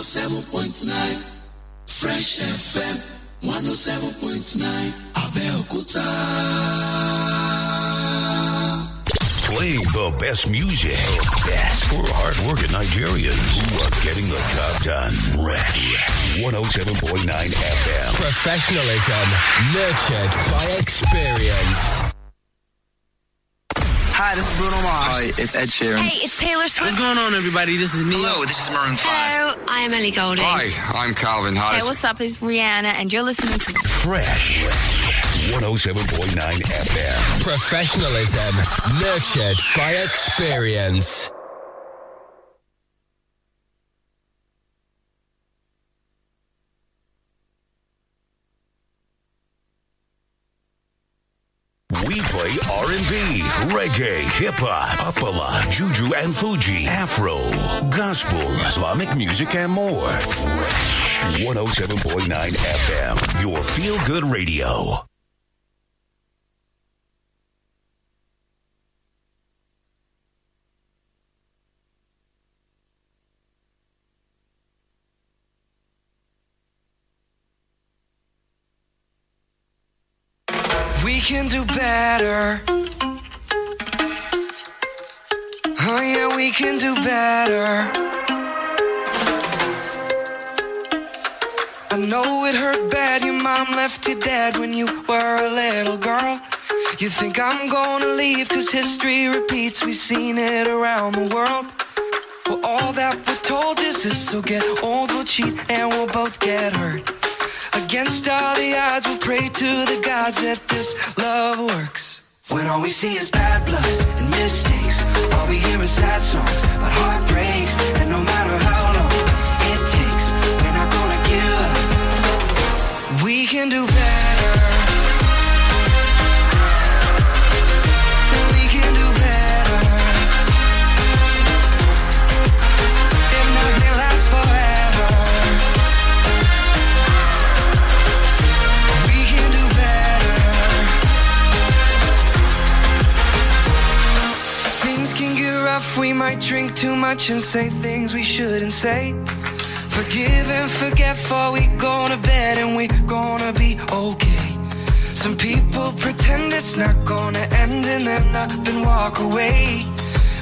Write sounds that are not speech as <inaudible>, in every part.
107.9 Fresh FM 107.9 Abeokuta. Playing the best music. Best for hardworking Nigerians who are getting the job done. Fresh 107.9 FM. Professionalism nurtured by experience. Hi, this is Bruno Mars. Hi, it's Ed Sheeran. Hey, it's Taylor Swift. What's going on, everybody? This is Neil. Hello, this is Maroon 5. Hello, I am Ellie Goulding. Hi, I'm Calvin Hey, Harris. what's up? It's Rihanna, and you're listening to Fresh 107.9 FM. Professionalism nurtured by experience. Reggae, hip hop, apala, juju and fuji, afro, gospel, Islamic music and more. 107.9 FM, your feel good radio. We can do better. Oh, yeah, we can do better. I know it hurt bad. Your mom left you dead when you were a little girl. You think I'm gonna leave cause history repeats. We've seen it around the world. Well, all that we're told is this. So get old, we'll cheat, and we'll both get hurt. Against all the odds, we'll pray to the gods that this love works. When all we see is bad blood and mistakes, all we hear is sad songs about heartbreaks. And no matter how long it takes, we're not gonna give up. We can do better. We might drink too much and say things we shouldn't say. Forgive and forget for we go to bed and we gonna be okay. Some people pretend it's not gonna end and then up and walk away.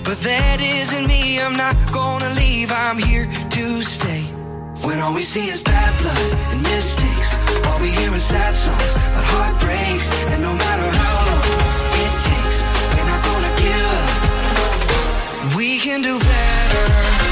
But that isn't me, I'm not gonna leave, I'm here to stay. When all we see is bad blood and mistakes, all we hear is sad songs about heartbreaks. And no matter how long it takes, we're not gonna up. We can do better.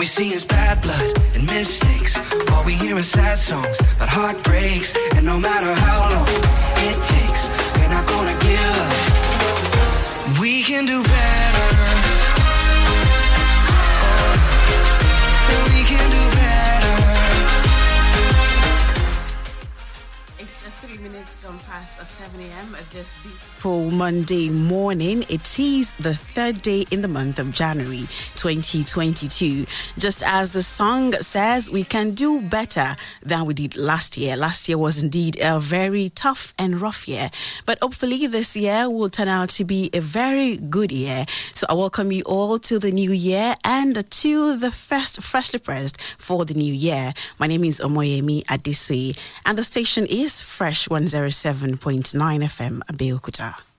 We see is bad blood and mistakes, all we hear is sad songs about heartbreaks. And no matter how long it takes, we're not gonna give up. We can do better. Minutes gone past uh, 7 a.m. this beautiful Monday morning. It is the third day in the month of January 2022. Just as the song says, we can do better than we did last year. Last year was indeed a very tough and rough year, but hopefully this year will turn out to be a very good year. So I welcome you all to the new year and to the first freshly pressed for the new year. My name is Omoyemi Adesui, and the station is Fresh 107.9 FM, Abeokuta.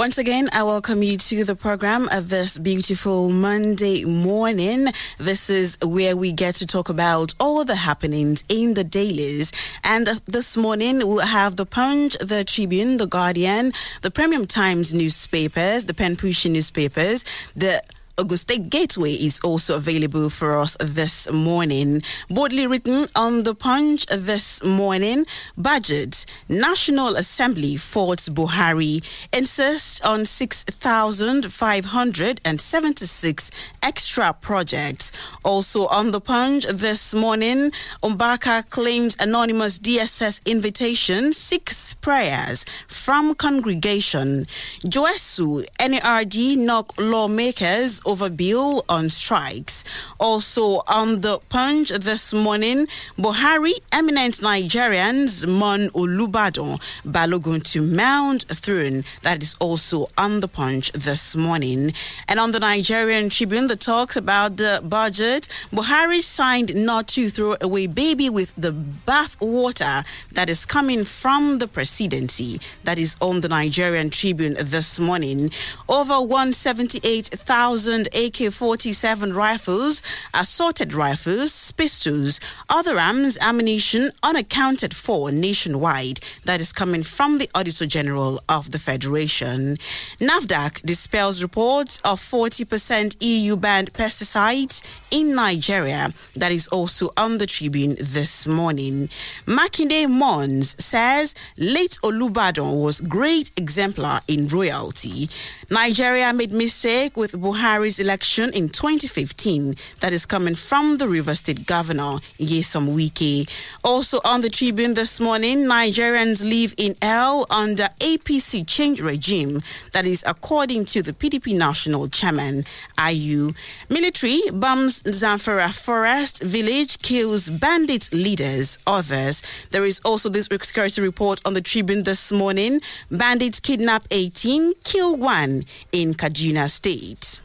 Once again, I welcome you to the program of this beautiful Monday morning. This is where we get to talk about all the happenings in the dailies. And uh, this morning, we'll have the Punch, the Tribune, the Guardian, the Premium Times newspapers, the Pen Pushing newspapers, the State Gateway is also available for us this morning. Boldly written on the punch this morning, budget. National Assembly faults Buhari, insists on 6,576 extra projects. Also on the punch this morning, Mbaka claims anonymous DSS invitation, six prayers from congregation. JOHESU, NARD knock lawmakers over bill on strikes. Also on the punch this morning, Buhari, eminent Nigerians, Mon Olubadan, Balogun to mount throne. That is also on the punch this morning. And on the Nigerian Tribune, the talks about the budget, Buhari signed not to throw away baby with the bath water that is coming from the presidency. That is on the Nigerian Tribune this morning. Over 178,000 AK 47 rifles, assorted rifles, pistols, other arms, ammunition unaccounted for nationwide. That is coming from the Auditor General of the Federation. NAFDAC dispels reports of 40% EU banned pesticides in Nigeria. That is also on the Tribune this morning. Makinde Mons says late Olubadan was great exemplar in royalty. Nigeria made mistake with Buhari's election in 2015. That is coming from the River State Governor, Nyesom. Also on the Tribune this morning, Nigerians live in L under APC change regime. That is according to the PDP National Chairman, Ayu. Military bombs Zamfara Forest Village, kills bandit leaders, others. There is also this security report on the Tribune this morning. Bandits kidnap 18, kill one in Kaduna State.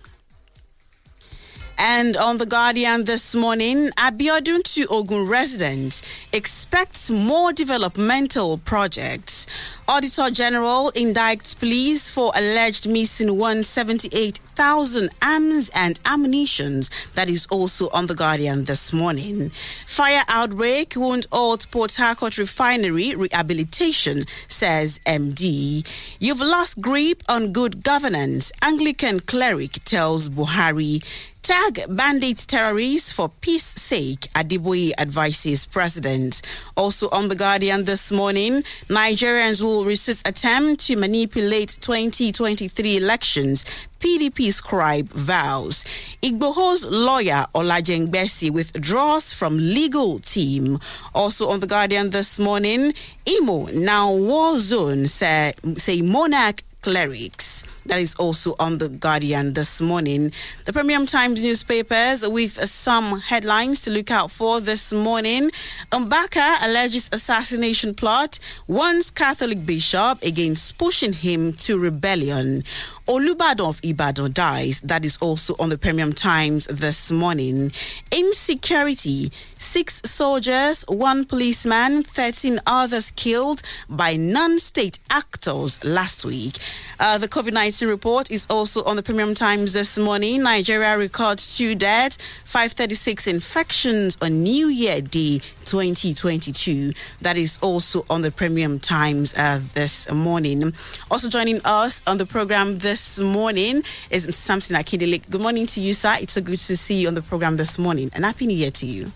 And on The Guardian this morning, Abiodun to Ogun residents expects more developmental projects. Auditor General indicts police for alleged missing 178,000 arms and ammunitions. That is also on The Guardian this morning. Fire outbreak won't halt Port Harcourt refinery rehabilitation, says MD. You've lost grip on good governance, Anglican cleric tells Buhari. Tag bandit terrorists for peace sake, Adeboye advises president. Also on The Guardian this morning, Nigerians will resist attempt to manipulate 2023 elections. PDP scribe vows. Igboho's lawyer Olajengbesi withdraws from legal team. Also on The Guardian this morning, Imo now war zone, say, say monarch clerics. That is also on The Guardian this morning. The Premium Times newspapers with some headlines to look out for this morning. Mbaka alleges assassination plot, warns Catholic bishop against pushing him to rebellion. Olubadan of Ibadan dies. That is also on the Premium Times this morning. Insecurity. Six soldiers, one policeman, 13 others killed by non state actors last week. Uh, the COVID 19 report is also on the Premium Times this morning. Nigeria records two deaths, 536 infections on New Year Day 2022. That is also on the Premium Times uh, this morning. Also joining us on the program this morning is Samson Akindele. Good morning to you, sir. It's so good to see you on the program this morning, and Happy New Year to you.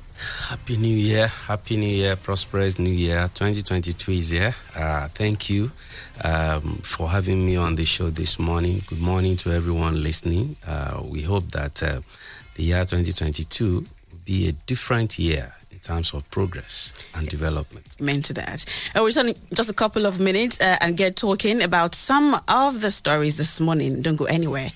Happy New Year. Happy New Year. Prosperous New Year. 2022 is here. Uh, thank you um, for having me on the show this morning. Good morning to everyone listening. Uh, we hope that uh, the year 2022 will be a different year terms of progress and development. Amen to that. Uh, we're spending just a couple of minutes uh, and get talking about some of the stories this morning. Don't go anywhere.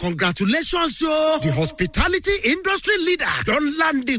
Congratulations, yo. The hospitality industry leader don land the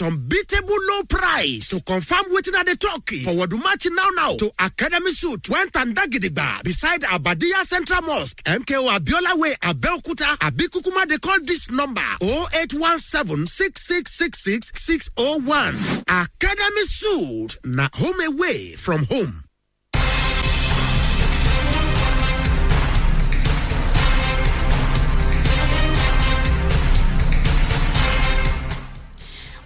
unbeatable low price. To confirm wetin I dey talk, forward match now now to Academy Suit, went and Dagidigba beside Abadia Central Mosque, MKO Abiola Way, Abeokuta, Abikukuma. They call this number 0817 Academy Suit, na home away from home.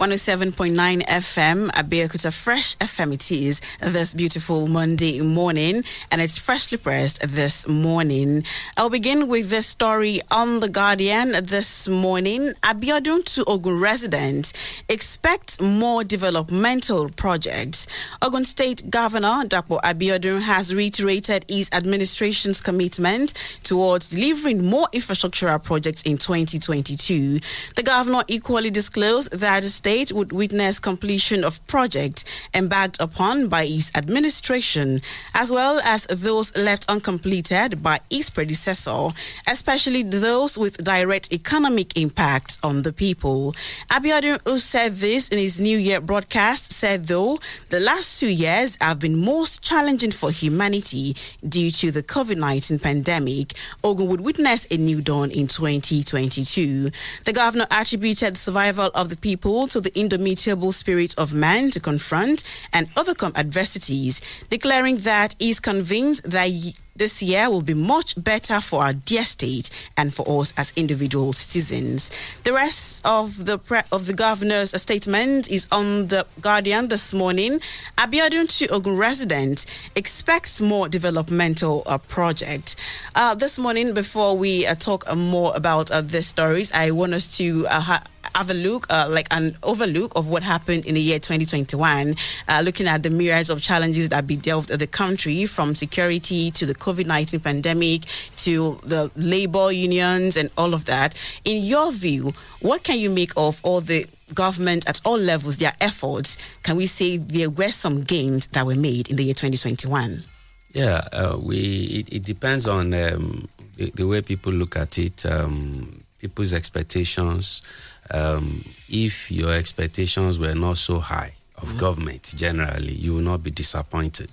One hundred seven point nine FM, Abeokuta Fresh FM. It is this beautiful Monday morning, and it's freshly pressed this morning. I'll begin with this story on the Guardian this morning. Abiodun to Ogun resident expect more developmental projects. Ogun State Governor Dapo Abiodun has reiterated his administration's commitment towards delivering more infrastructural projects in 2022. The governor equally disclosed that the state would witness completion of projects embarked upon by his administration, as well as those left uncompleted by his predecessor, especially those with direct economic impact on the people. Abiodun, who said this in his New Year broadcast, said though the last two years have been most challenging for humanity due to the COVID 19 pandemic, Ogun would witness a new dawn in 2022. The governor attributed the survival of the people to the indomitable spirit of man to confront and overcome adversities, declaring that he is convinced that this year will be much better for our dear state and for us as individual citizens. The rest of the pre- of the governor's statement is on the Guardian this morning. Abiodun Ogun resident expects more developmental uh, project. Uh, this morning, before we uh, talk uh, more about uh, these stories, I want us to uh, ha- have a look, uh, like an overlook of what happened in the year 2021, uh, looking at the myriads of challenges that bedealt the country from security to the COVID 19 pandemic to the labor unions and all of that. In your view, what can you make of all the government at all levels, their efforts? Can we say there were some gains that were made in the year 2021? Yeah, uh, we. It, it depends on um, the, the way people look at it, um, people's expectations. Um, if your expectations were not so high of government generally, you will not be disappointed.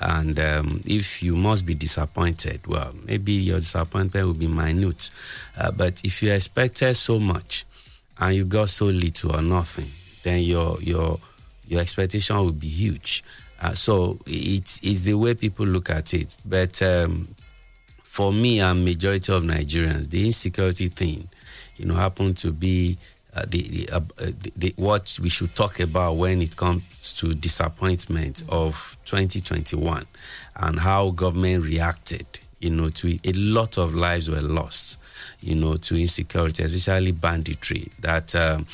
And um, if you must be disappointed, well, maybe your disappointment will be minute. Uh, but if you expected so much and you got so little or nothing, then your your your expectation will be huge. Uh, so it's it's the way people look at it. But um, for me and majority of Nigerians, the insecurity thing, you know, happened to be uh, the, the, uh, the, the what we should talk about when it comes to disappointment of 2021 and how government reacted. You know, to it. a lot of lives were lost. You know, to insecurity, especially banditry, that um,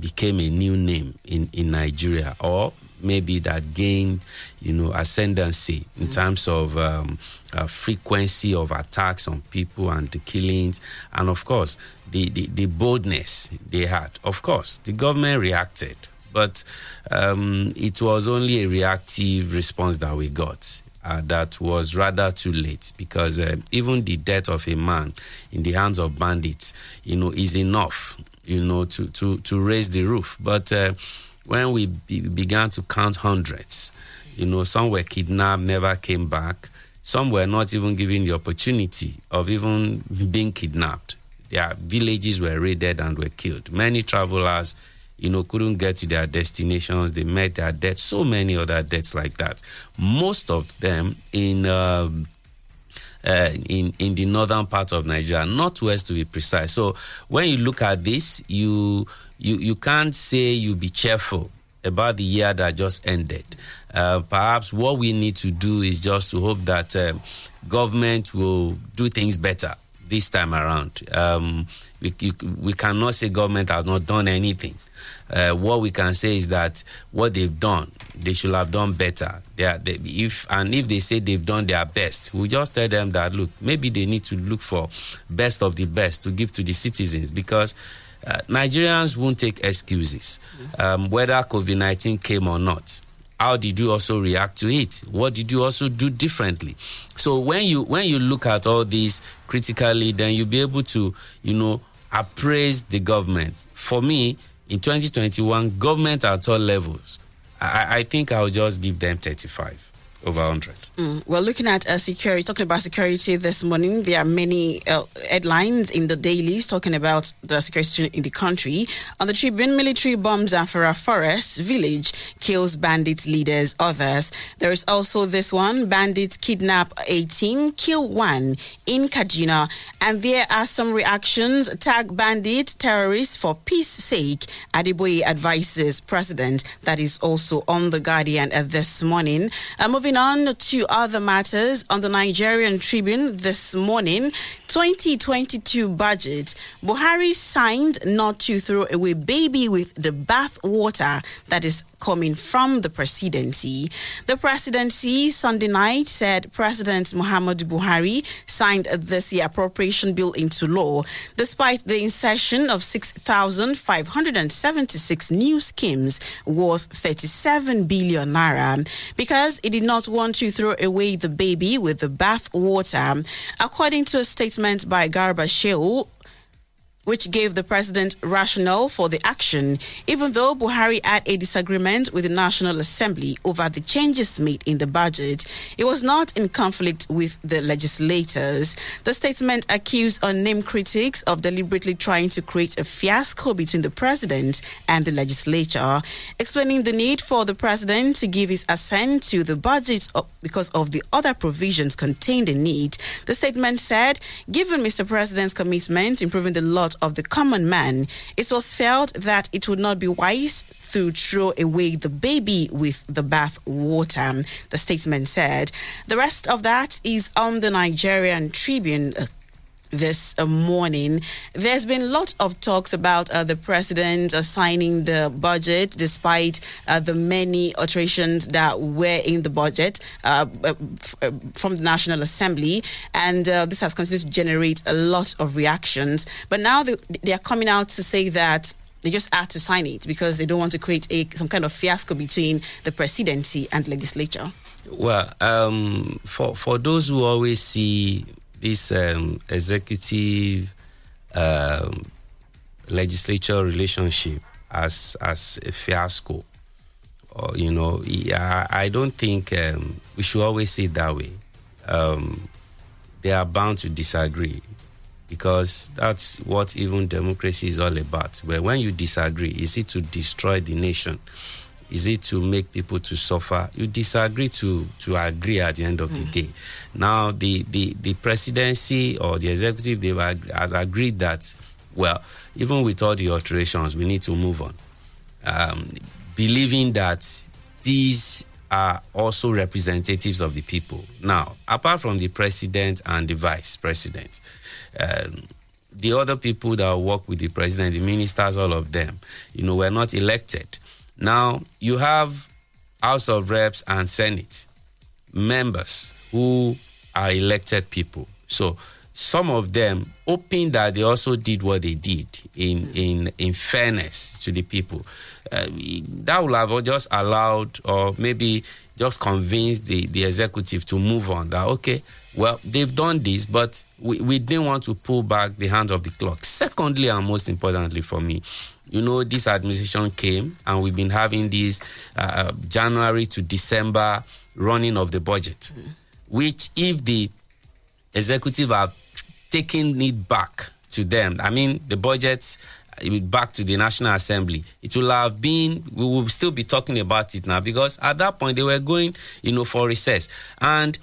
became a new name in in Nigeria, or maybe that gained, you know, ascendancy in terms of um, uh, frequency of attacks on people and the killings, and of course the, the, the boldness they had. Of course, the government reacted, but um, it was only a reactive response that we got. Uh, that was rather too late because uh, even the death of a man in the hands of bandits, you know, is enough, you know, to to to raise the roof. But uh, when we be- began to count hundreds, you know, some were kidnapped, never came back. Some were not even given the opportunity of even being kidnapped. Their villages were raided and were killed. Many travelers, you know, couldn't get to their destinations. They met their deaths. So many other deaths like that. Most of them in. Um, uh, in in the northern part of Nigeria, northwest to be precise. So when you look at this, you you you can't say you be cheerful about the year that just ended. Uh, perhaps what we need to do is just to hope that um, government will do things better this time around. Um, we, we cannot say government has not done anything. Uh, what we can say is that what they've done, they should have done better. They are, they, if and if they say they've done their best, we just tell them that look, maybe they need to look for best of the best to give to the citizens because uh, Nigerians won't take excuses, um, whether COVID nineteen came or not. How did you also react to it? What did you also do differently? So when you when you look at all these critically, then you'll be able to you know appraise the government. For me, in 2021, government at all levels, I, I think I'll just give them 35 over 100. Mm. Well, looking at uh, security, talking about security this morning, there are many uh, headlines in the dailies talking about the security in the country. On the Tribune, military bombs Afara Forest village kills bandit leaders, others. There is also this one bandits kidnap 18, kill one in Kaduna. And there are some reactions tag bandit terrorists for peace sake. Adeboye advises president. That is also on the Guardian uh, this morning. Uh, moving on to other matters on the Nigerian Tribune this morning, 2022 budget. Buhari signed not to throw away baby with the bath water that is coming from the presidency. The presidency Sunday night said President Muhammad Buhari signed this appropriation bill into law despite the insertion of 6,576 new schemes worth 37 billion naira because he did not want to throw away the baby with the bath water. According to a statement by Garba Shehu, which gave the president rationale for the action, even though Buhari had a disagreement with the National Assembly over the changes made in the budget. It was not in conflict with the legislators. The statement accused unnamed critics of deliberately trying to create a fiasco between the president and the legislature, explaining the need for the president to give his assent to the budget because of the other provisions contained in it. The statement said, given Mr. President's commitment to improving the lot of the common man, it was felt that it would not be wise to throw away the baby with the bath water, the statement said. The rest of that is on the Nigerian Tribune this uh, morning. There's been a lot of talks about uh, the president uh, signing the budget despite uh, the many alterations that were in the budget from the National Assembly. And this has continued to generate a lot of reactions. But now they, they are coming out to say that they just had to sign it because they don't want to create a some kind of fiasco between the presidency and legislature. Well, um, for for those who always see this um, executive um, legislature relationship as as a fiasco. You know, I, I don't think um, we should always see it that way. Um, they are bound to disagree because that's what even democracy is all about. But when you disagree, is it to destroy the nation? Is it to make people to suffer? You disagree to to agree at the end of mm. the day. Now the, the, the presidency or the executive they've ag- agreed that well, even with all the alterations, we need to move on. Um, believing that these are also representatives of the people. Now, apart from the president and the vice president, um, the other people that work with the president, the ministers, all of them, you know, were not elected. Now, you have House of Reps and Senate members who are elected people. So, some of them hoping that they also did what they did in in in fairness to the people. Uh, that would have just allowed or maybe just convinced the, the executive to move on that okay well they've done this but we, we didn't want to pull back the hand of the clock secondly and most importantly for me you know this administration came and we've been having this uh, january to december running of the budget mm. which if the executive are taking it back to them. I mean, the budget back to the National Assembly, it will have been, we will still be talking about it now because at that point they were going, you know, for recess. And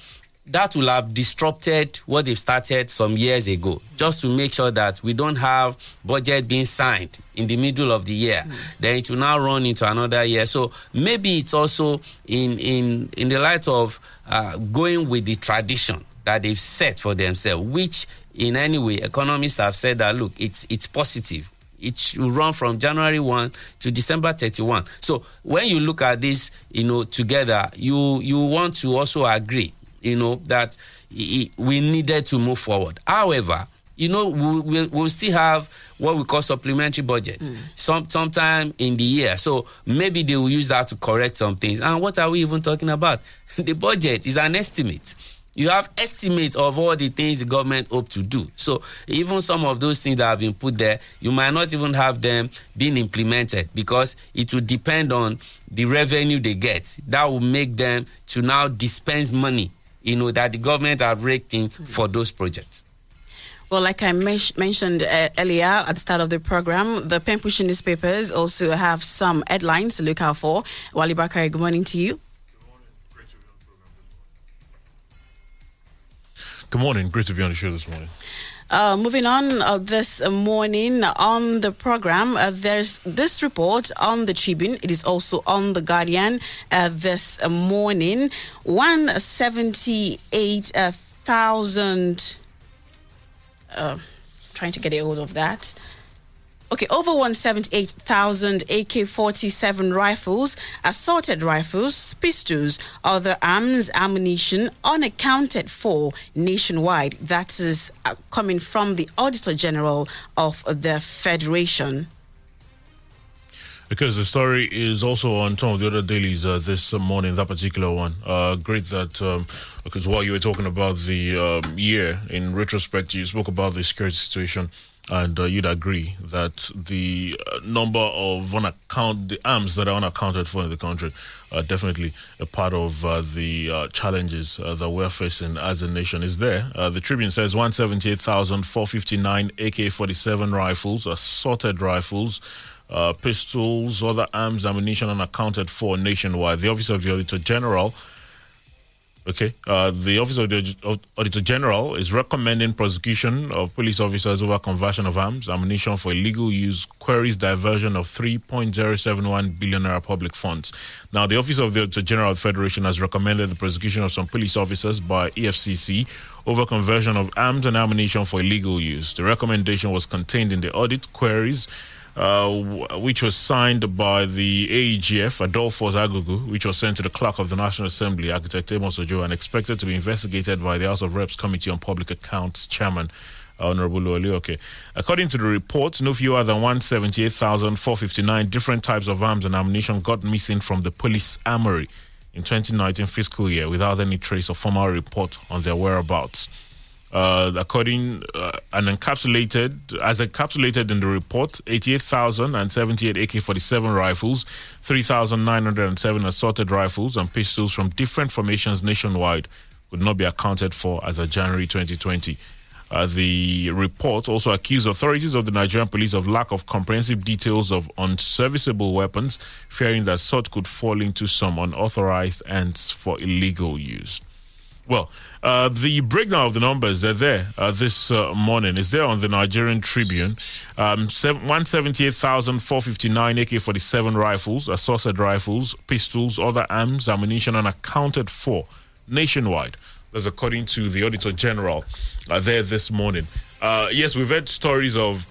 that will have disrupted what they've started some years ago, just to make sure that we don't have budget being signed in the middle of the year. Mm. Then it will now run into another year. So maybe it's also in in in the light of uh, going with the tradition that they've set for themselves, which in any way economists have said that look, it's it's positive. It should run from January 1 to December 31. So when you look at this, you know, together, you you want to also agree, you know, that we needed to move forward. However, you know, we, we, we'll still have what we call supplementary budget mm. some sometime in the year. So maybe they will use that to correct some things. And what are we even talking about? <laughs> the budget is an estimate. You have estimates of all the things the government hope to do. So even some of those things that have been put there, you might not even have them being implemented because it will depend on the revenue they get. That will make them to now dispense money, you know, that the government have raked in for those projects. Well, like I mentioned uh, earlier at the start of the program, the pen pushing newspapers also have some headlines to look out for. Wali Bakari, good morning to you. Good morning. Great to be on the show this morning. Uh, moving on uh, this morning on the program, uh, there's this report on the Tribune. It is also on the Guardian uh, this morning. One seventy-eight thousand uh, trying to get a hold of that. Okay, over 178,000 AK 47 rifles, assorted rifles, pistols, other arms, ammunition unaccounted for nationwide. That is uh, coming from the Auditor General of the Federation because the story is also on some of the other dailies uh, this morning, that particular one. Uh, great that, um, because while you were talking about the um, year, in retrospect, you spoke about the security situation. And uh, you'd agree that the uh, number of unaccount the arms that are unaccounted for in the country are definitely a part of uh, the uh, challenges that we're facing as a nation. Is there? the Tribune says 178,459 AK-47 rifles, assorted rifles, uh, pistols, other arms, ammunition unaccounted for nationwide. The Office of the Auditor General, okay, uh, the Office of the Auditor General is recommending prosecution of police officers over conversion of arms, ammunition for illegal use, queries diversion of 3.071 billion naira public funds. Now, the Office of the Auditor General of Federation has recommended the prosecution of some police officers by EFCC over conversion of arms and ammunition for illegal use. The recommendation was contained in the audit queries Uh, which was signed by the AEGF, Adolphus Aghughu, which was sent to the clerk of the National Assembly, Architect Amos Ojo, and expected to be investigated by the House of Reps Committee on Public Accounts Chairman. Honorable Olioke. According to the report, no fewer than 178,459 different types of arms and ammunition got missing from the police armory in 2019 fiscal year without any trace or formal report on their whereabouts uh, according uh, and encapsulated as encapsulated in the report 88,078 AK-47 rifles 3,907 assorted rifles and pistols from different formations nationwide could not be accounted for as of January 2020 uh, the report also accused authorities of the Nigerian police of lack of comprehensive details of unserviceable weapons, fearing that such could fall into some unauthorized hands for illegal use. Well, uh, the breakdown of the numbers are there uh, this uh, morning. Is there on the Nigerian Tribune? Um, 178,459 AK 47 rifles, assorted rifles, pistols, other arms, ammunition unaccounted for nationwide. That's according to the Auditor General uh, there this morning. Uh, yes, we've heard stories of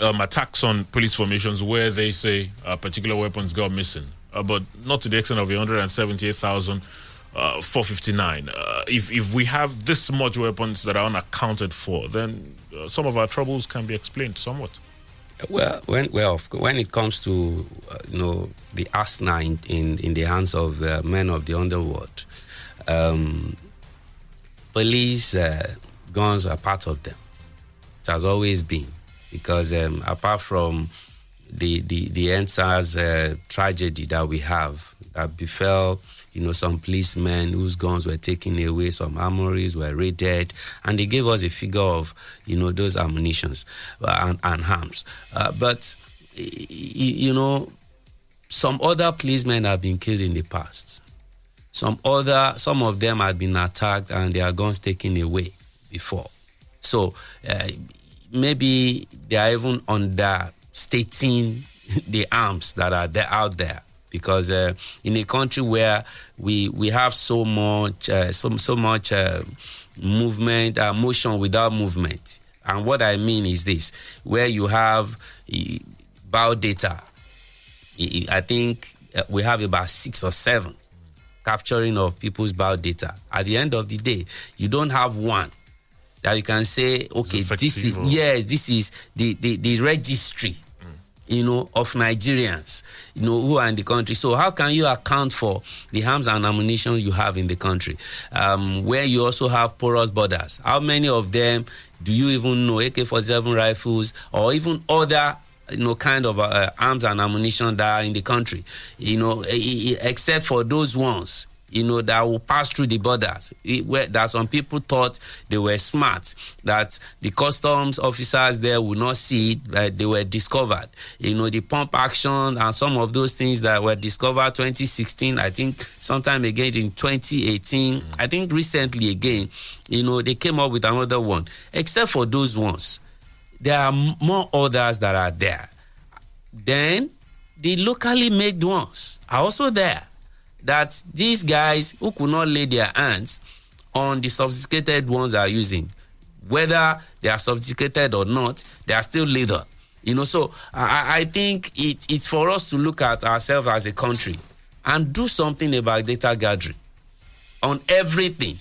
um, attacks on police formations where they say particular weapons got missing, but not to the extent of 178,000 uh, 459. Uh, if if we have this much weapons that are unaccounted for, then uh, some of our troubles can be explained somewhat. Well, when well when it comes to uh, you know the arsenal in, in, in the hands of uh, men of the underworld, um, police guns are part of them. It has always been because um, apart from the the the EndSARS tragedy that we have that befell you know, some policemen whose guns were taken away, some armories were raided, and they gave us a figure of, you know, those ammunitions uh, and, and arms. Uh, but, you know, some other policemen have been killed in the past. Some other, some of them have been attacked and their guns taken away before. So uh, maybe they are even understating <laughs> the arms that are there out there because uh, in a country where we we have so much uh, so so much uh, movement, uh, motion without movement. And what I mean is this where you have uh, bio data, I think we have about six or seven capturing of people's bio data. At the end of the day, you don't have one that you can say, okay, this is, yes, this is the, the, the registry you know, of Nigerians, you know, who are in the country. So how can you account for the arms and ammunition you have in the country, um, where you also have porous borders? How many of them do you even know? AK-47 rifles or even other you know, kind of uh, arms and ammunition that are in the country, you know, except for those ones you know, that will pass through the borders. where, that some people thought they were smart, that the customs officers there would not see it, that they were discovered. You know, the pump action and some of those things that were discovered 2016, I think sometime again in 2018, mm-hmm. I think recently again, you know, they came up with another one. Except for those ones, there are more others that are there. Then the locally made ones are also there that these guys who could not lay their hands on the sophisticated ones are using, whether they are sophisticated or not, they are still leader. You know, so I, I think it, it's for us to look at ourselves as a country and do something about data gathering on everything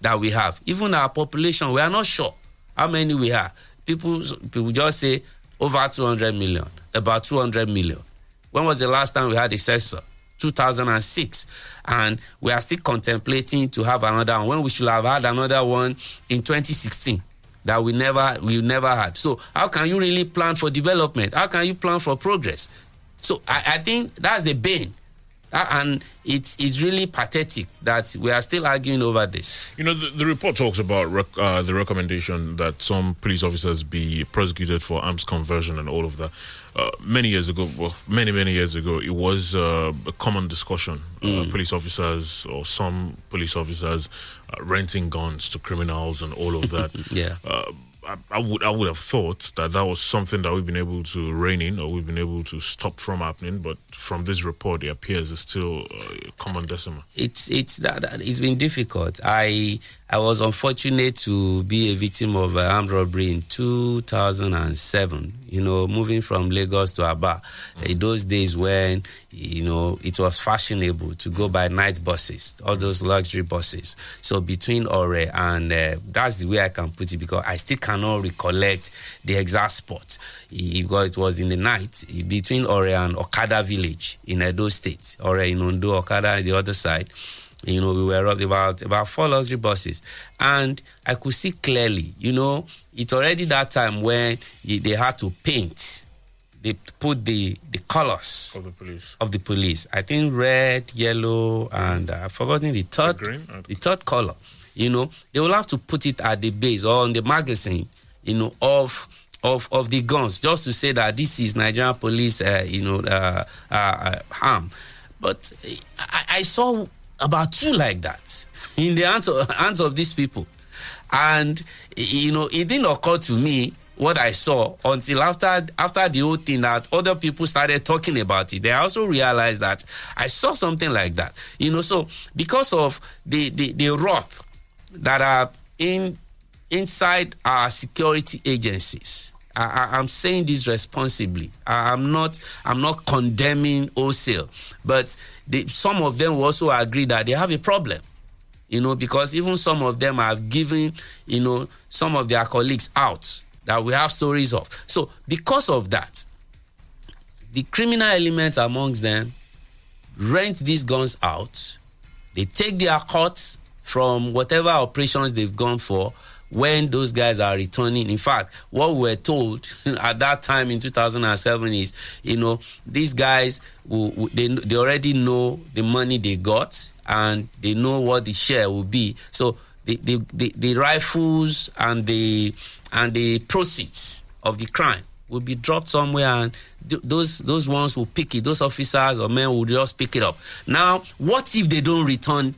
that we have. Even our population, we are not sure how many we have. People, people just say over 200 million, about 200 million. When was the last time we had a census? 2006 and we are still contemplating to have another one when we should have had another one in 2016 that we never we never had. So how can you really plan for development? How can you plan for progress? So i, I think that's the bane. Uh, and it's, it's really pathetic that we are still arguing over this. You know, the, the report talks about rec- uh, the recommendation that some police officers be prosecuted for arms conversion and all of that. Uh, many years ago, well, many, many years ago, it was uh, a common discussion. Uh, mm. police officers or some police officers uh, renting guns to criminals and all of <laughs> that. yeah I, I, would I would have thought that that was something that we've been able to rein in or we've been able to stop from happening. But from this report, it appears it's still a common decimal. It's it's that, that it's been difficult. I I was unfortunate to be a victim of uh, armed robbery in 2007. You know, moving from Lagos to Aba, mm. in those days when you know it was fashionable to go by night buses, all those luxury buses. So between Ore and uh, that's the way I can put it because I still cannot recollect the exact spot because it was in the night between Ore and Okada village in Edo State. Ore in Ondo, Okada on the other side you know, we were about about four luxury buses, and I could see clearly. You know, it's already that time when they had to paint. They put the the colors of the police of the police. I think red, yellow, and uh, I've forgotten the third the, the third color. You know, they will have to put it at the base or on the magazine. You know, of of of the guns, just to say that this is Nigerian police. Uh, you know, uh, uh, uh harm. But I, I saw about two like that in the hands of, hands of these people. And, you know, it didn't occur to me what I saw until after after the whole thing that other people started talking about it. They also realized that I saw something like that. You know, so because of the the, the wrath that are in inside our security agencies. I, am saying this responsibly. I, am not I'm not condemning wholesale, but some of them also agree that they have a problem you know because even some of them have given you know some of their colleagues out that we have stories of. So because of that the criminal elements amongst them rent these guns out. They take their cuts from whatever operations they've gone for when those guys are returning. In fact, what we were told <laughs> at that time in 2007 is, you know, these guys, they, they already know the money they got and they know what the share will be. So the, the, the, the rifles and the, and the proceeds of the crime will be dropped somewhere and th- those those ones will pick it those officers or men will just pick it up now what if they don't return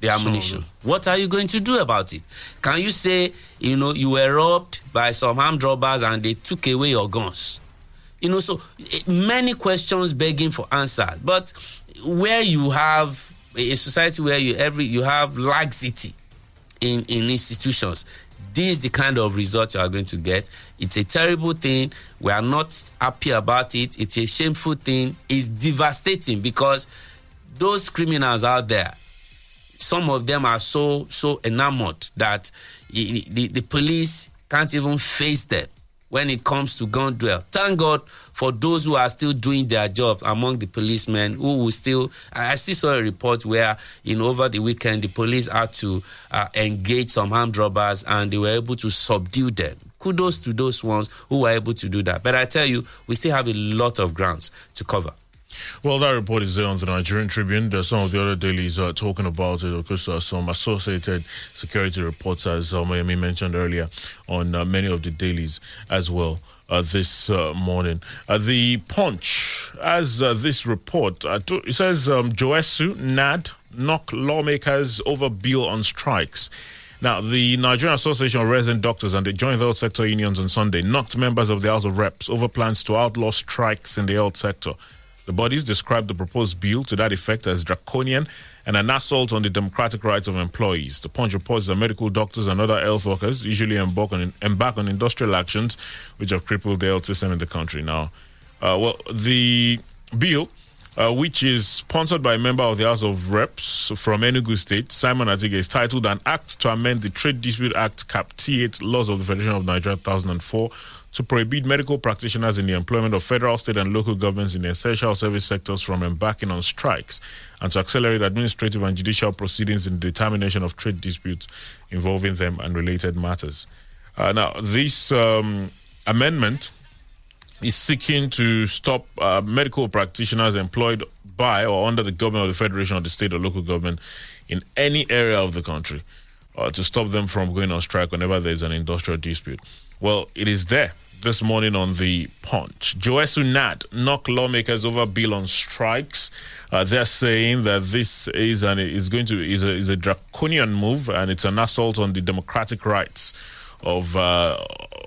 the ammunition. What are you going to do about it? Can you say, you know, you were robbed by some armed robbers and they took away your guns? You know, so eh, many questions begging for answer. But where you have a society where you every you have laxity in, in institutions, this is the kind of result you are going to get. It's a terrible thing. We are not happy about it. It's a shameful thing. It's devastating because those criminals out there, some of them are so so enamored that the, the, police can't even face them when it comes to gun duel. Thank God for those who are still doing their job among the policemen who will still. I still saw a report where, know, over the weekend the police had to uh, engage some armed robbers and they were able to subdue them. Kudos to those ones who were able to do that. But I tell you, we still have a lot of grounds to cover. Well, that report is there on the Nigerian Tribune. There's some of the other dailies uh, talking about it. Of course, uh, some associated security reports, as uh, Miami mentioned earlier, on uh, many of the dailies as well. Uh, this uh, morning, uh, the Punch, as uh, this report, uh, it says um, JOHESU NARD knock lawmakers over bill on strikes. Now, the Nigerian Association of Resident Doctors and the Joint Health Sector Unions on Sunday knocked members of the House of Reps over plans to outlaw strikes in the health sector. The bodies described the proposed bill to that effect as draconian and an assault on the democratic rights of employees. The Punch reports that medical doctors and other health workers usually embark on, embark on industrial actions which have crippled the health system in the country. Now, uh, well, the bill, uh, which is sponsored by a member of the House of Reps from Enugu State, Simon Atiga, is titled An Act to Amend the Trade Dispute Act, Cap T8, Laws of the Federation of Nigeria 2004 to prohibit medical practitioners in the employment of federal, state, and local governments in the essential service sectors from embarking on strikes, and to accelerate administrative and judicial proceedings in the determination of trade disputes involving them and related matters. Uh, now, this um, amendment is seeking to stop uh, medical practitioners employed by or under the government of the federation or the state or local government in any area of the country uh, to stop them from going on strike whenever there's an industrial dispute. Well, it is there this morning on the Punch. JOHESU NARD knock lawmakers over bill on strikes. Uh, they're saying that this is an is going to is a, is a draconian move and it's an assault on the democratic rights of uh,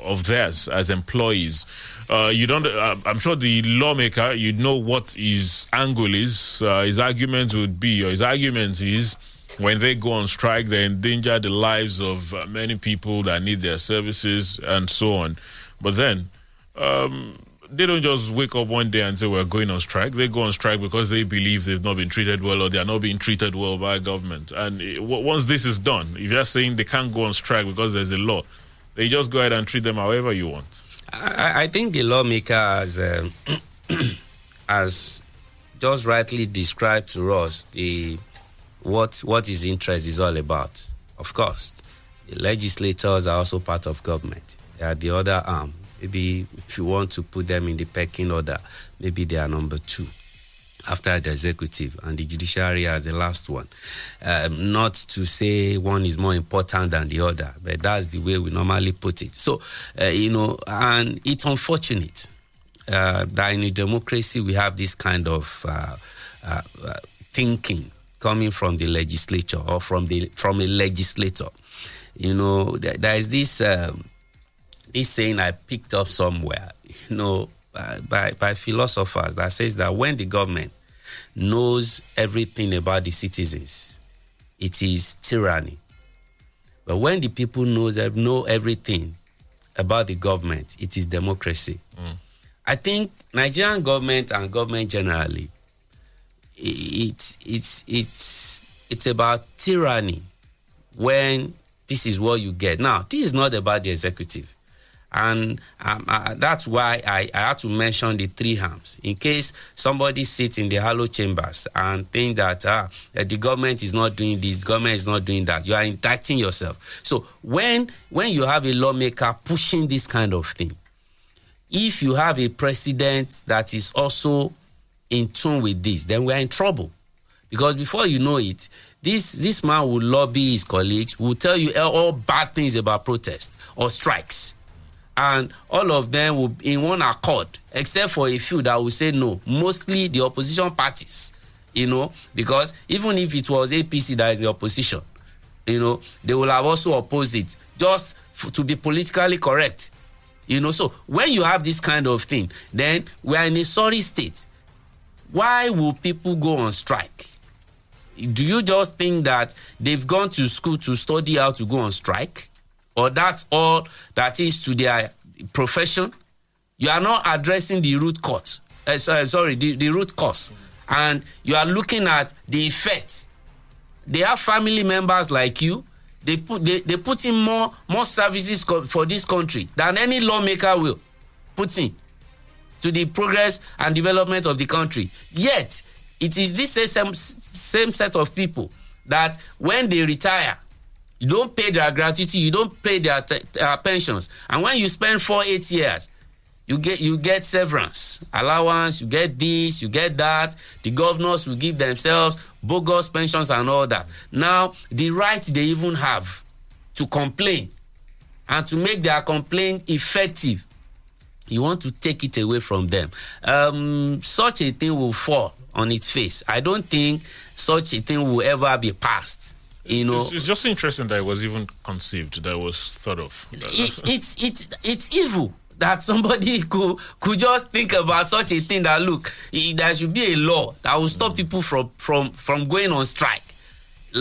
of theirs as employees. Uh, you don't. Uh, I'm sure the lawmaker, you know what his angle is. Uh, his argument would be, or his argument is, when they go on strike, they endanger the lives of uh, many people that need their services and so on. But then, um, they don't just wake up one day and say we're going on strike. They go on strike because they believe they've not been treated well or they are not being treated well by government. And it, once this is done, if you're saying they can't go on strike because there's a law, they just go ahead and treat them however you want. I, I think the lawmaker has, um, <clears throat> has just rightly described to us the what what his interest is all about. Of course, the legislators are also part of government. Are the other arm. Maybe if you want to put them in the pecking order, maybe they are number two after the executive and the judiciary as the last one. Um, not to say one is more important than the other, but that's the way we normally put it. So, uh, you know, and it's unfortunate uh, that in a democracy we have this kind of uh, uh thinking coming from the legislature or from the from a legislator. You know, there, there is this um, this saying I picked up somewhere. You know, by, by philosophers that says that when the government knows everything about the citizens, it is tyranny. But when the people knows know everything about the government, it is democracy. Mm. I think Nigerian government and government generally, it's it's it's it's about tyranny when this is what you get. Now, this is not about the executive. And um, uh, that's why I, I had to mention the three harms. In case somebody sits in the hollow chambers and think that uh, the government is not doing this, government is not doing that, you are indicting yourself. So when when you have a lawmaker pushing this kind of thing, if you have a president that is also in tune with this, then we are in trouble. Because before you know it, this this man will lobby his colleagues, will tell you all bad things about protests or strikes and all of them will be in one accord except for a few that will say no. Mostly the opposition parties you know because even if it was apc that is the opposition you know they will have also opposed it just f- to be politically correct you know. So when you have this kind of thing then we are in a sorry state. Why will people go on strike? Do you just think that they've gone to school to study how to go on strike or that's all that is to their profession. You are not addressing the root cause. Uh, sorry, sorry the, the root cause. And you are looking at the effects. they have family members like you. They put they, they put in more more services co- for this country than any lawmaker will put in to the progress and development of the country. Yet it is this same same set of people that when they retire you don't pay their gratuity you don't pay their t- uh, pensions. And when you spend four eight years you get you get severance allowance you get this you get that. The governors will give themselves bogus pensions and all that. Now the right they even have to complain and to make their complaint effective you want to take it away from them. Um, such a thing will fall on its face. I don't think such a thing will ever be passed you know It's, it's just interesting that it was even conceived, that it was thought of. it, it's it's it's evil that somebody <laughs> could could just think about such a thing that look there should be a law that will stop people from from from going on strike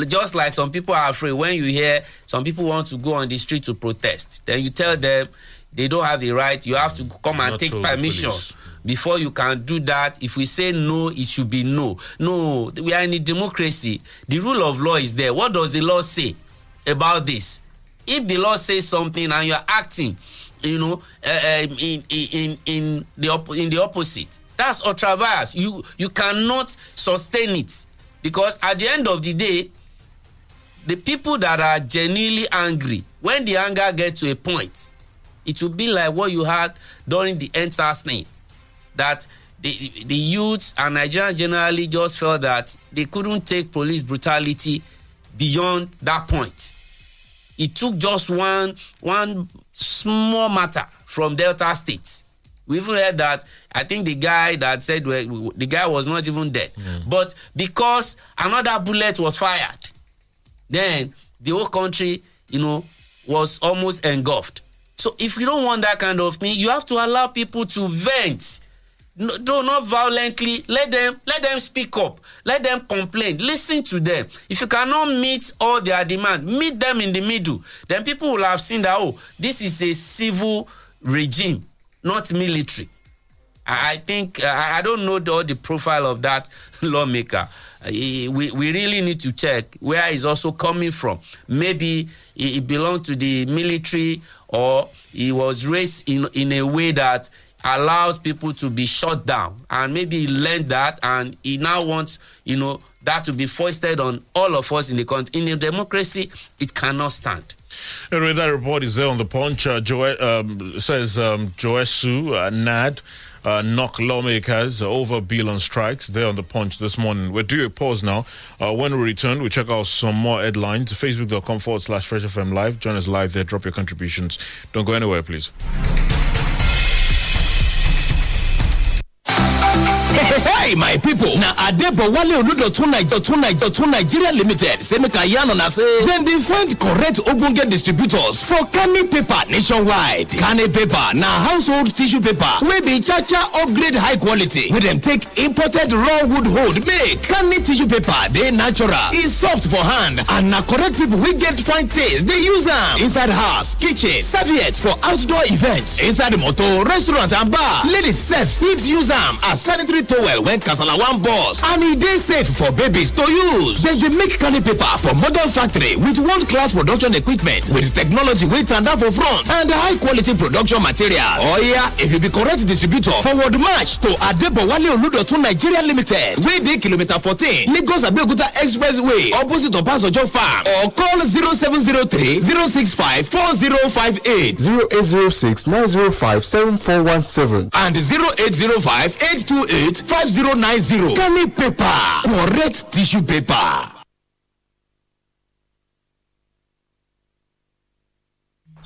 just like some people are afraid when you hear some people want to go on the street to protest then you tell them they don't have the right you have to come and Not take permission police. Before you can do that if we say no it should be no. No we are in a democracy. The rule of law is there. What does the law say about this? If the law says something and you are acting you know uh, in in in the op- in the opposite that's ultra vires you you cannot sustain it. Because at the end of the day the people that are genuinely angry when the anger get to a point it will be like what you had during the endsars thing that the the youths and nigerians generally just felt that they couldn't take police brutality beyond that point. It took just one one small matter from delta state. We even heard that i think the guy that said well, the guy was not even dead. Hmm. But because another bullet was fired then the whole country you know was almost engulfed. So if you don't want that kind of thing you have to allow people to vent no not violently. Let them let them speak up. Let them complain. Listen to them. If you cannot meet all their demand meet them in the middle. Then people will have seen that oh this is a civil regime not military. I think uh, I I don't know the, all the profile of that <laughs> lawmaker. Uh, we we really need to check where he's also coming from. Maybe he, he belonged to the military or he was raised in in a way that allows people to be shut down, and maybe he learned that, and he now wants you know that to be foisted on all of us in the country. In a democracy, it cannot stand. Anyway, that report is there on the punch. Uh, Joe, um, says um, JOHESU uh, Nad uh, knock lawmakers over bill on strikes. There on the punch this morning. We're doing a pause now. Uh, when we return, we check out some more headlines. Facebook.com forward slash Fresh FM Live. Join us live there. Drop your contributions. Don't go anywhere, please. Hey, my people. Now, Adebo Wale Oludotun Naijotun Naijotun Nigeria Limited. Say make a yarn on say. Then they find correct Obunge distributors for canny paper nationwide. Canny paper now household tissue paper. We be cha-cha upgrade high quality. We them take imported raw wood hold make. Canny tissue paper, they natural. Is soft for hand. And now correct people we get fine taste. They use them inside house, kitchen, serviettes for outdoor events. Inside motor, restaurant and bar. Ladies self fit use them as sanitary towel when kasala one boss. And e dey safe for babies to use. Dem dey make canny paper for modern factory with world class production equipment with technology wey tanda for front and high quality production material. Oya, if you be correct distributor, forward march to Adebowale Oludotun Nigeria Limited wey dey kilometer fourteen Lagos Abeokuta Expressway opposite Obasanjo farm or call zero seven zero three zero six five four zero five eight 0806 905 7417. and zero eight zero five eight two eight five zero nine zero. Canny paper, correct tissue paper.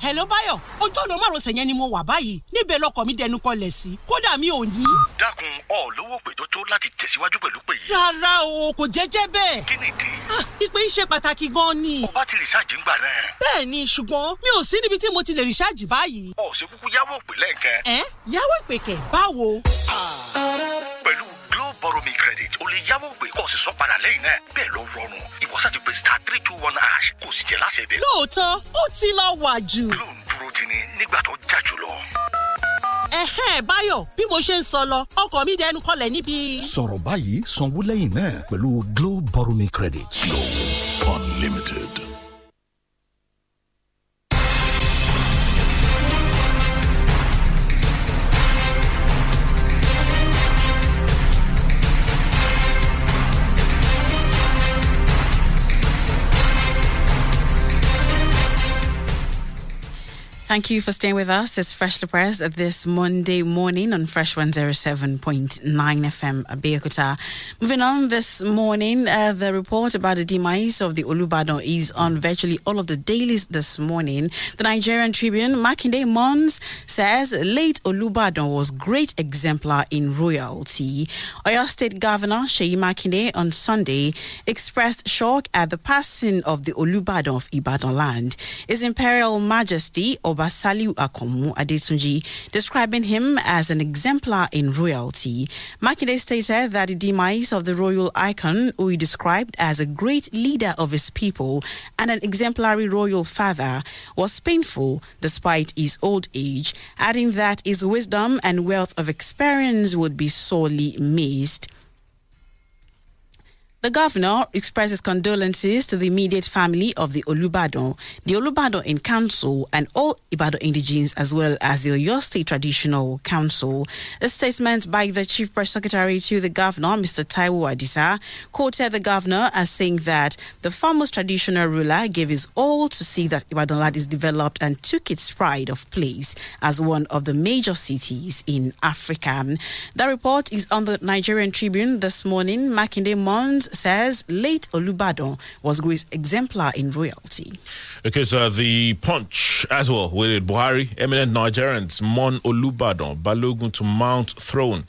hello bayo ojú ọ̀nà márosẹ̀ yẹn ni mo wà báyìí níbẹ̀ lọkọ̀ mi dẹnu kọlẹ̀ sí kódà mi ò ní. dákun ọ lówó pé tó tó láti tẹ̀síwájú pẹ̀lú pé yìí. rárá o kò jẹ́jẹ́ bẹ́ẹ̀. kí nìdí. Ah, ìpè yìí ṣe pàtàkì gan ni. ọba ti rìsáàjì ńgbà náà. bẹ́ẹ̀ ni ṣùgbọ́n mi ò sí níbi tí mo ti lè rìṣáàjì báyìí. ọ ṣe kúkú yáwó pè lẹ́ǹkan. ẹ yáwó ìpè kẹ̀ báwo. pẹ̀lú borrow me credit o lè yáwó gbé kó o sì san padà lẹ́yìn náà bẹ́ẹ̀ ló rọrùn ìwọ sá ti pè star three two one hash kó o sì jẹ́ láṣẹ bẹ́ẹ̀. lóòótọ́ ó ti lọ wà jù. dúró ti ni nígbà tó jà jù lọ. ẹ̀hẹ́n báyọ̀ bí mo ṣe ń sọ lọ ọkọ̀ mi dẹnu kọlẹ̀ níbi. sọ̀rọ̀ báyìí sanwó lẹ́yìn náà pẹ̀lú Glo borrow me credit. Glo unlimited. Thank you for staying with us. It's Freshly Pressed this Monday morning on Fresh 107.9 FM Abeokuta. Moving on this morning, uh, the report about the demise of the Olubadan is on virtually all of the dailies this morning. The Nigerian Tribune, Makinde Mons, says late Olubadan was great exemplar in royalty. Oyo State Governor Sheyi Makinde on Sunday expressed shock at the passing of the Olubadan of Ibadan land. His Imperial Majesty Oba Saliu Akanmu Adetunji, describing him as an exemplar in royalty. Makinde stated that the demise of the royal icon, who he described as a great leader of his people and an exemplary royal father, was painful despite his old age, adding that his wisdom and wealth of experience would be sorely missed. The governor expresses condolences to the immediate family of the Olubadan, the Olubadan in council, and all Ibadan indigenes, as well as the Oyo State Traditional Council. A statement by the chief press secretary to the governor, Mr. Taiwo Adisa, quoted the governor as saying that the foremost traditional ruler gave his all to see that Ibadan land is developed and took its pride of place as one of the major cities in Africa. The report is on the Nigerian Tribune this morning. Makinde Mons says late Olubadan was great exemplar in royalty. Because uh, the punch as well with Buhari, eminent Nigerians, Mon Olubadan, Balogun to mount throne.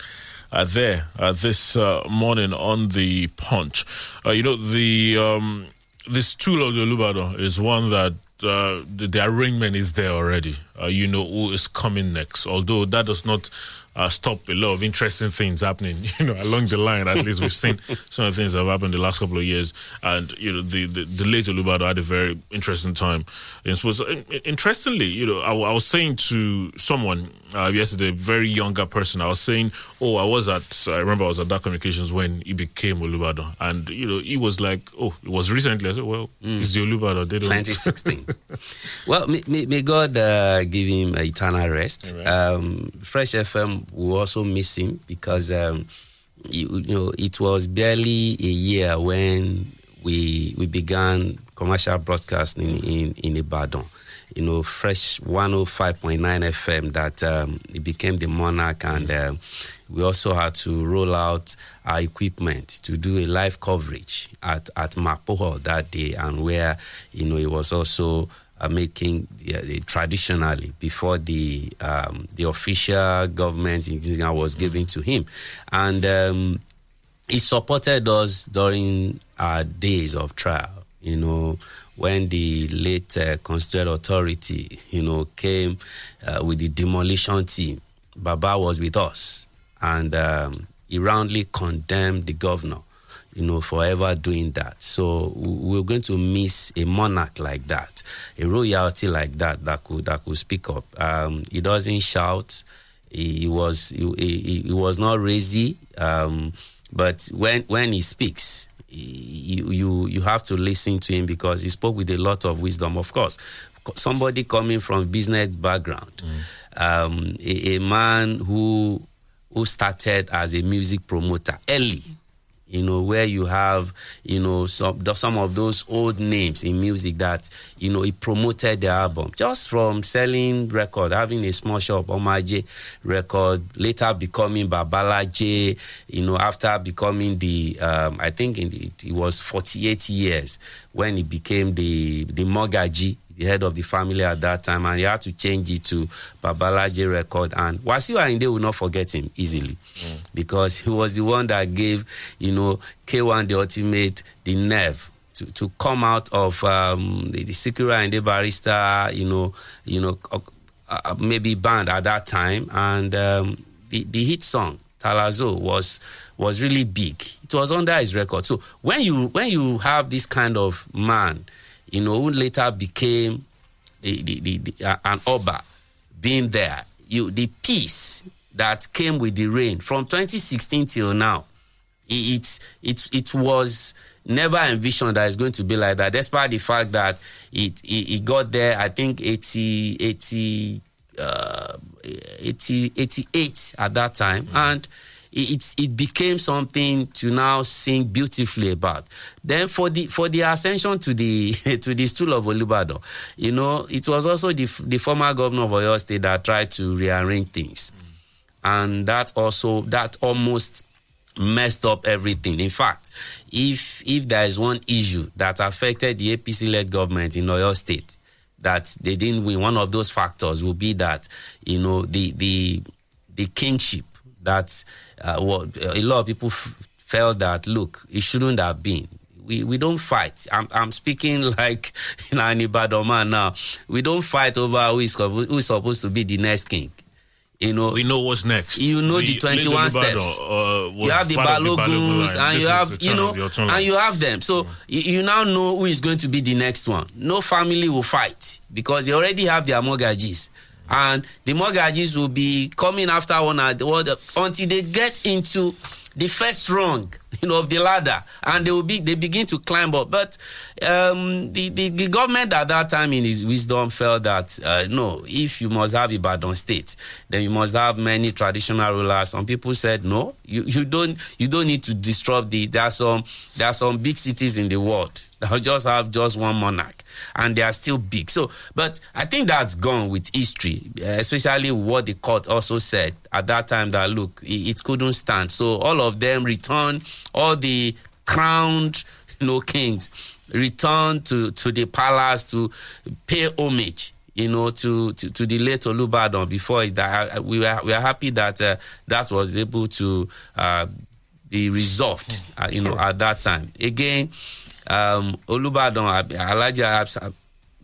Uh, there uh, this uh, morning on the punch. Uh, you know, the um, this tool of the Olubadan is one that uh, the, the, arrangement is there already. You know who is coming next. Although that does not uh, stop a lot of interesting things happening. <laughs> You know, along the line, at least we've seen <laughs> some of the things that have happened the last couple of years. And you know, the the, the late Olubadan had a very interesting time. And so, interestingly, you know, I, I, was saying to someone uh, yesterday, a very younger person, I was saying, "Oh, I was at. I remember I was at Dark Communications when he became Olubadan, and you know, he was like, "Oh, it was recently." I said, "Well, mm. it's the Olubadan." They don't 2016. <laughs> well, may, may, may God uh, give him eternal rest. Right. Um, Fresh FM will also miss him because um, you, you, know it was barely a year when we we began commercial broadcasting in in Ibadan. You know, fresh 105.9 FM that um, it became the monarch, and uh, we also had to roll out our equipment to do a live coverage at at Mapo Hall that day, and where you know it was also uh, making uh, traditionally before the um, the official government was given to him, and um, he supported us during our days of trial. You know, when the late uh, constituent authority, you know, came uh, with the demolition team, Baba was with us, and um, he roundly condemned the governor you know, forever doing that. So we're going to miss a monarch like that, a royalty like that that could that could speak up. Um, he doesn't shout. He, he was he, he, he, was not crazy, um, but when when he speaks, you you you have to listen to him because he spoke with a lot of wisdom. Of course, somebody coming from business background, mm. um, a, a man who who started as a music promoter early you know, where you have, you know, some some of those old names in music that, you know, he promoted the album just from selling record, having a small shop, Omaje record, later becoming Babalaje, you know, after becoming the, um, I think the, it was 48 years when he became the, the Mogaji the head of the family at that time, and he had to change it to Babalaje record. And Wasiu Ayinde will not forget him easily mm. because he was the one that gave, you know, K1 the ultimate, the nerve to, to come out of um, the, the and the Barrister, you know, you know, uh, uh, maybe band at that time, and um, the, the hit song Talazo was was really big. It was under his record. So when you when you have this kind of man, you know, who later became the, the, the, uh, an Oba, being there, you the peace that came with the rain from 2016 till now, it it it was never envisioned that it's going to be like that, despite the fact that it it, it got there, I think 80, 80, uh, 80 88 at that time. And it, it became something to now sing beautifully about. Then for the for the ascension to the <laughs> to the stool of Olubadan, you know, it was also the the former governor of Oyo State that tried to rearrange things, and that also that almost messed up everything. In fact, if if there is one issue that affected the APC-led government in Oyo State, that they didn't win, one of those factors will be that you know the the the kingship that uh, what a lot of people f- felt that look it shouldn't have been. We, we don't fight. I'm, I'm speaking <laughs> like you know, an Ibadan man now. We don't fight over who is, who is supposed to be the next king. You know, we know what's next. You know The the 21 Little Ibadan, steps. uh, you have the part of the Balogun Baloguns, and This you have you know, of your turn and you have them. So you, you now know who is going to be the next one. No family will fight because they already have their Mogajis, and the Mogajis will be coming after one another until they get into the first rung <laughs> you know of the ladder. And they will be they begin to climb up. But um the, the the government at that time in his wisdom felt that uh, no if you must have ibadan state then you must have many traditional rulers. Some people said no you you don't you don't need to disrupt the there are some there are some big cities in the world <laughs> that will just have just one monarch and they are still big so but i think that's gone with history uh, especially what the court also said at that time that look it, it couldn't stand so all of them returned all the crowned <laughs> you know kings returned to to the palace to pay homage you know, to, to, to the late Olubadan before that. We were, we are happy that uh, that was able to uh, be resolved, uh, you know, at that time. Again, um, Olubadan, Alhaji Absa,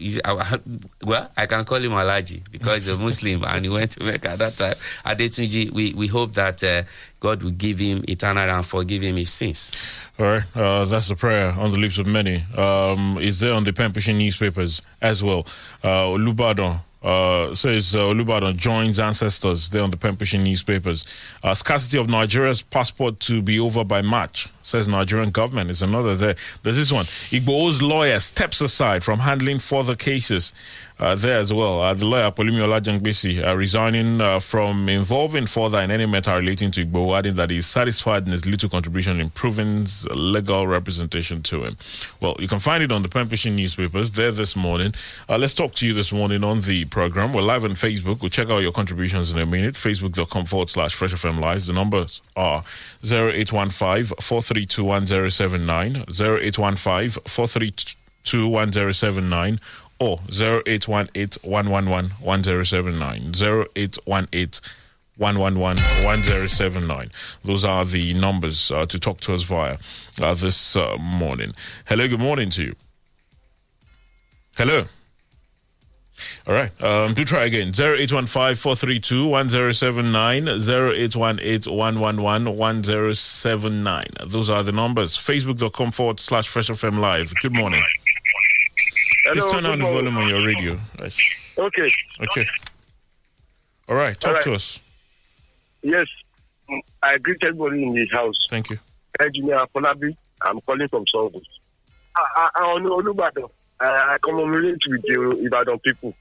is, uh, well, I can call him Alaji because he's a Muslim <laughs> and he went to Mecca at that time. Adetunji, we, we hope that uh, God will give him eternal and forgive him his sins. All right, uh, that's the prayer on the lips of many. Um, it's there on the pushing newspapers as well. Uh, Olubadan uh, says uh, Olubadan joins ancestors there on the pushing newspapers. Uh, scarcity of Nigeria's passport to be over by March, says Nigerian government. Is another there. There's this one. Igbo's lawyer steps aside from handling further cases. Uh, there as well. Uh, the lawyer Pelumi Olajengbesi uh, resigning uh, from involving further in any matter relating to Igbo, adding that he is satisfied in his little contribution in proving legal representation to him. Well, you can find it on the pen pushing newspapers there this morning. Uh, let's talk to you this morning on the program. We're live on Facebook. We'll check out your contributions in a minute. Facebook.com forward slash Fresh FM Live. The numbers are 0815 432 1079, 0815 432 1079 or 0818 111 1079. 0818 111 1079. Those are the numbers uh, to talk to us via uh, this uh, morning. Hello, good morning to you. Hello. All right. Um, do try again. 0815 432 1079 0818 111 1079. Those are the numbers. Facebook.com forward slash Fresh FM Live. Good morning. Please Hello, turn down the volume on your radio. Right. Okay. Okay. All right. Talk All right. to us. Yes. I greet everybody in the house. Thank you. Engineer Folabi, I'm calling from Songo. I, I, Olubadan, I, I commemorate with the Ibadan people.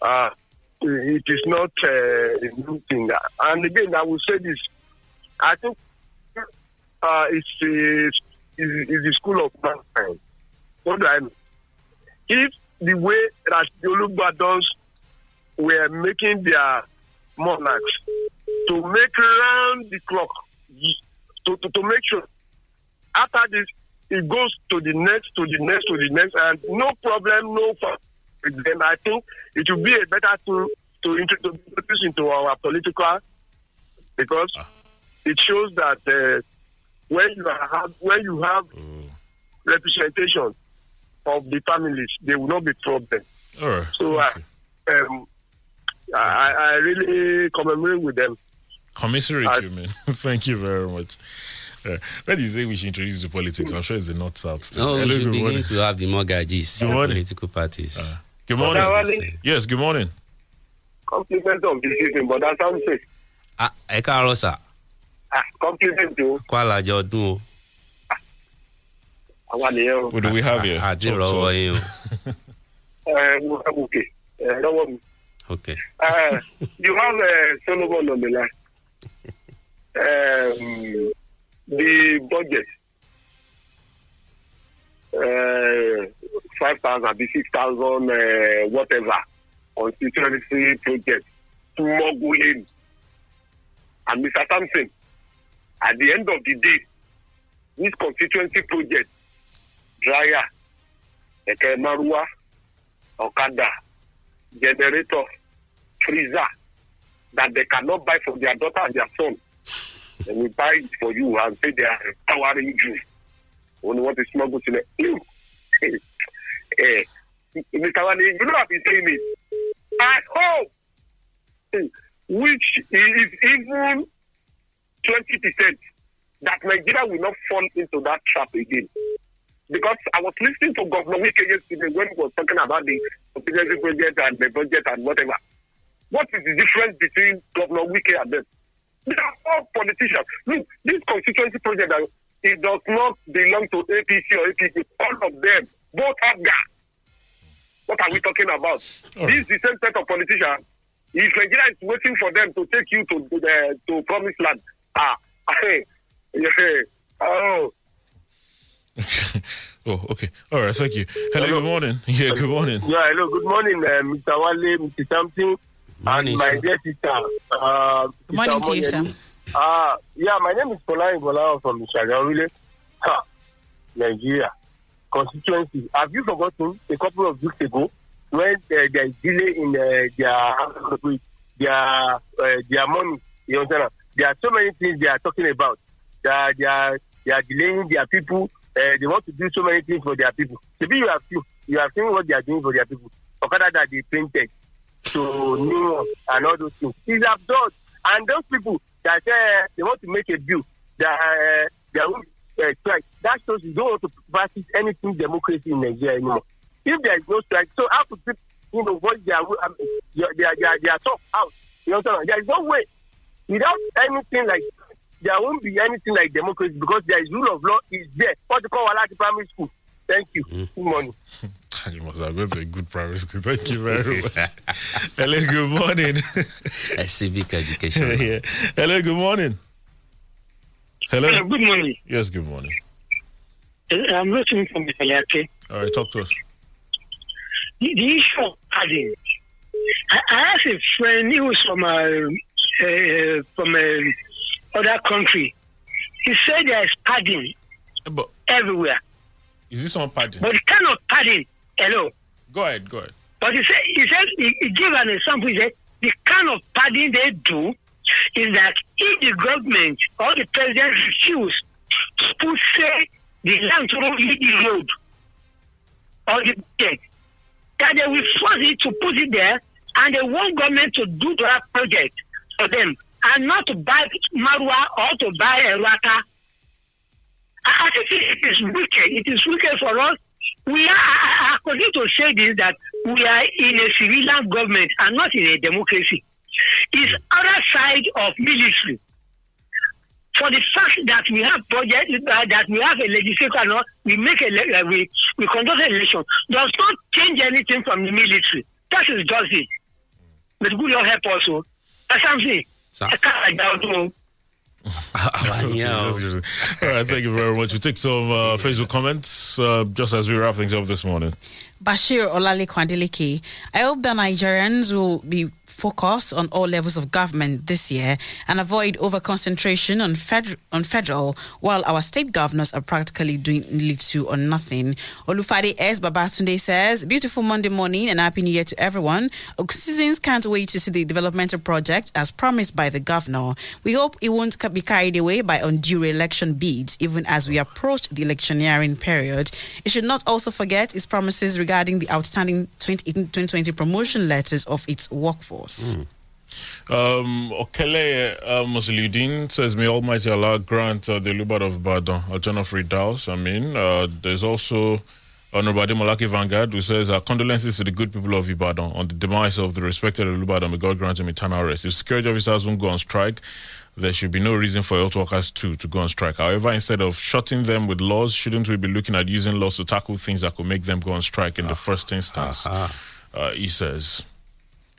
Uh, it is not uh, a new thing. And again, I will say this. I think uh, it's, it's, it's the school of mankind. What do I mean? If the way that the Olubadans were making their monarchs to make round the clock to, to, to make sure after this it goes to the next to the next to the next and no problem no with them i think it will be a better tool to introduce into our political because it shows that uh, when you have when you have representation of the families there will not be problem right. so I, um, I, I really commemorate with them. Commiserate I- you, man. <laughs> Thank you very much. Uh, <laughs> when you say we should introduce you to politics, I'm sure it's the North South. No, we should begin morning. to have the Mogajis, Good the morning. political parties. Good morning. Morning. Yes, good morning. compliment of the season but that's something Ah, ẹ káàárọ̀ sà ah compliment o kó àlàjọ ọdún o. àwa nìyẹn o What do we have here? àti Talk to ìrọ̀wọ́ us. yín o. ẹ <laughs> mo fẹ́ gòkè ẹ lọ́wọ́ mi Okay. Uh, you have uh, Solomon on the line. Um, the budget, uh, five thousand, be six thousand, uh, whatever, constituency project, smuggling, and Mr. Sampson. At the end of the day, this constituency project, dryer, Eke Marua, Okada, generator, freezer that they cannot buy for their daughter and their son. They will buy it for you and say they are empowering you. Only want to smuggle to the eh, Mr. Wani, you know I've been saying it. I hope which is even twenty percent that Nigeria will not fall into that trap again. Because I was listening to Governor Wike yesterday when he was talking about the contingency project and the budget and whatever. What is the difference between Governor Wike and them? They are all politicians. Look, this constituency project, it does not belong to APC or APC. All of them, both have gas. What are we talking about? This is the same set of politicians. If Nigeria is waiting for them to take you to the to promised land, ah, <laughs> hey, yeah, oh, <laughs> Oh, okay. All right, thank you. Hello, good morning. <laughs> Yeah, good morning. Yeah, hello. Good morning, uh, Mr. Wale, Mr. Something, Morning, and my sir. dear sister. Uh, Good morning to you, sir. Uh, yeah, my name is Polan Ibola from Shagawile, ha, Nigeria. Constituency. Have you forgotten a couple of weeks ago when uh, there is delay in uh, their their uh, their money? You understand? There are so many things they are talking about. They are, they are, they are delaying their people. Uh, they want to do so many things for their people. Maybe you have seen you have seen what they are doing for their people. Okada that they painted to New York and all those things. It's absurd. And those people that uh, they want to make a bill that uh, they will uh, strike, that shows you don't want to practice anything democracy in Nigeria anymore. If there is no strike, so how could people, you know, voice their, um, their, their, their, their talk out? You know what I'm saying? There is no way. Without anything like there won't be anything like democracy because there is rule of law is there. What you call Walati Primary School. Thank you. Good morning. <laughs> You must have gone to a good primary school. Thank you very much. <laughs> Hello, good morning. A civic education. <laughs> yeah. Hello, good morning. Hello. Hello, good morning. Yes, good morning. Uh, I'm listening from Mr. Yake. All right, talk to us. The, the issue of padding. I, I have a friend who was from a, uh, from a other country. He said there is padding But everywhere. is this on padding? But the kind of padding, hello. Go ahead, go ahead. But he said, he said, he, he gave an example. He said, the kind of padding they do is that if the government or the president refuse to say, the land to the road or the budget, that they will force it to put it there and they want government to do that project for them and not to buy marua or to buy a rata. I think it is wicked. It is wicked for us. We are, I, I continue to say this that we are in a civilian government and not in a democracy. It's other side of military. For the fact that we have budget, uh, that we have a legislature, and all, we make a le- uh, we we conduct an election does not change anything from the military. That is just it. But good Lord help us. oh. That's what I'm saying. I can't doubt, oh. <laughs> Okay. <laughs> All right, thank you very much. We take some uh, Facebook comments uh, just as we wrap things up this morning. Bashir Olale. I hope that Nigerians will be focused on all levels of government this year and avoid over concentration on, fed- on federal while our state governors are practically doing little or nothing. Olufade S. Babatunde says, Beautiful Monday morning and Happy New Year to everyone. Citizens can't wait to see the developmental project as promised by the governor. We hope it won't be carried away by undue election bids even as we approach the electioneering period. It should not also forget its promises regarding the outstanding 2018-2020 promotion letters of its workforce. Um, Okele uh, Muslidin says, May Almighty Allah grant uh, the Lubad of Ibadan a ton of redoubts. I mean, uh, there's also Honorable Malaki Vanguard who says, uh, Condolences to the good people of Ibadan on the demise of the respected Lubad. May God grant him eternal rest. If security officers won't go on strike, there should be no reason for health workers too to go on strike. However, instead of shutting them with laws, shouldn't we be looking at using laws to tackle things that could make them go on strike in the first instance? Uh, he says.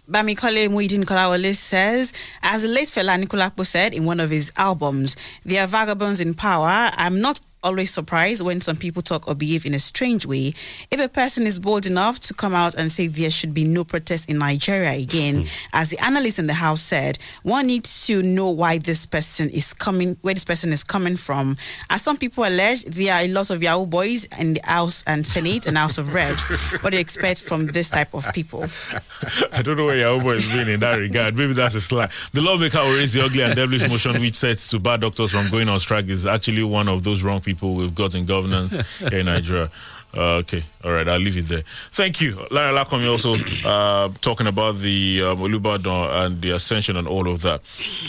Bamikole Muidin Kolawole says, as the late Fela Anikulapo said in one of his albums, they are vagabonds in power. I'm not always surprised when some people talk or behave in a strange way. If a person is bold enough to come out and say there should be no protest in Nigeria again, hmm. as the analyst in the house said, one needs to know why this person is coming, where this person is coming from. As some people allege, there are a lot of Yahoo boys in the House and Senate and House of Reps. What do you expect from this type of people? <laughs> I don't know where your boy is being in that regard. Maybe that's a slang. The lawmaker who raised the ugly and devilish motion which sets to bar doctors from going on strike is actually one of those wrong people we've got in governance <laughs> here in Nigeria. Uh, okay, all right, I'll leave it there. Thank you. Lara Lakomi also uh, talking about the um, Olubadan and the ascension and all of that.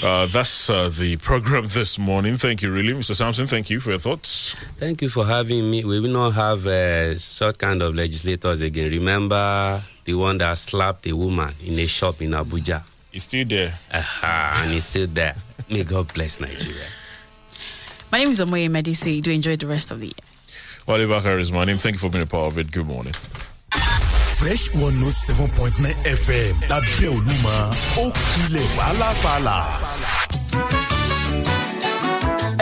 Uh, that's uh, the program <laughs> this morning. Thank you, really. Mr. Sampson, thank you for your thoughts. Thank you for having me. We will not have uh, such kind of legislators again. Remember the one that slapped a woman in a shop in Abuja? He's still there. Uh-huh, and he's still there. May God bless Nigeria. My name is Omoye Medici. Do enjoy the rest of the year. Wale Bakar is my name. Thank you for being a part of it. Good morning. Fresh 107.9 FM lábẹ́ Olúmọ ó kilẹ̀ fàlàfàlà.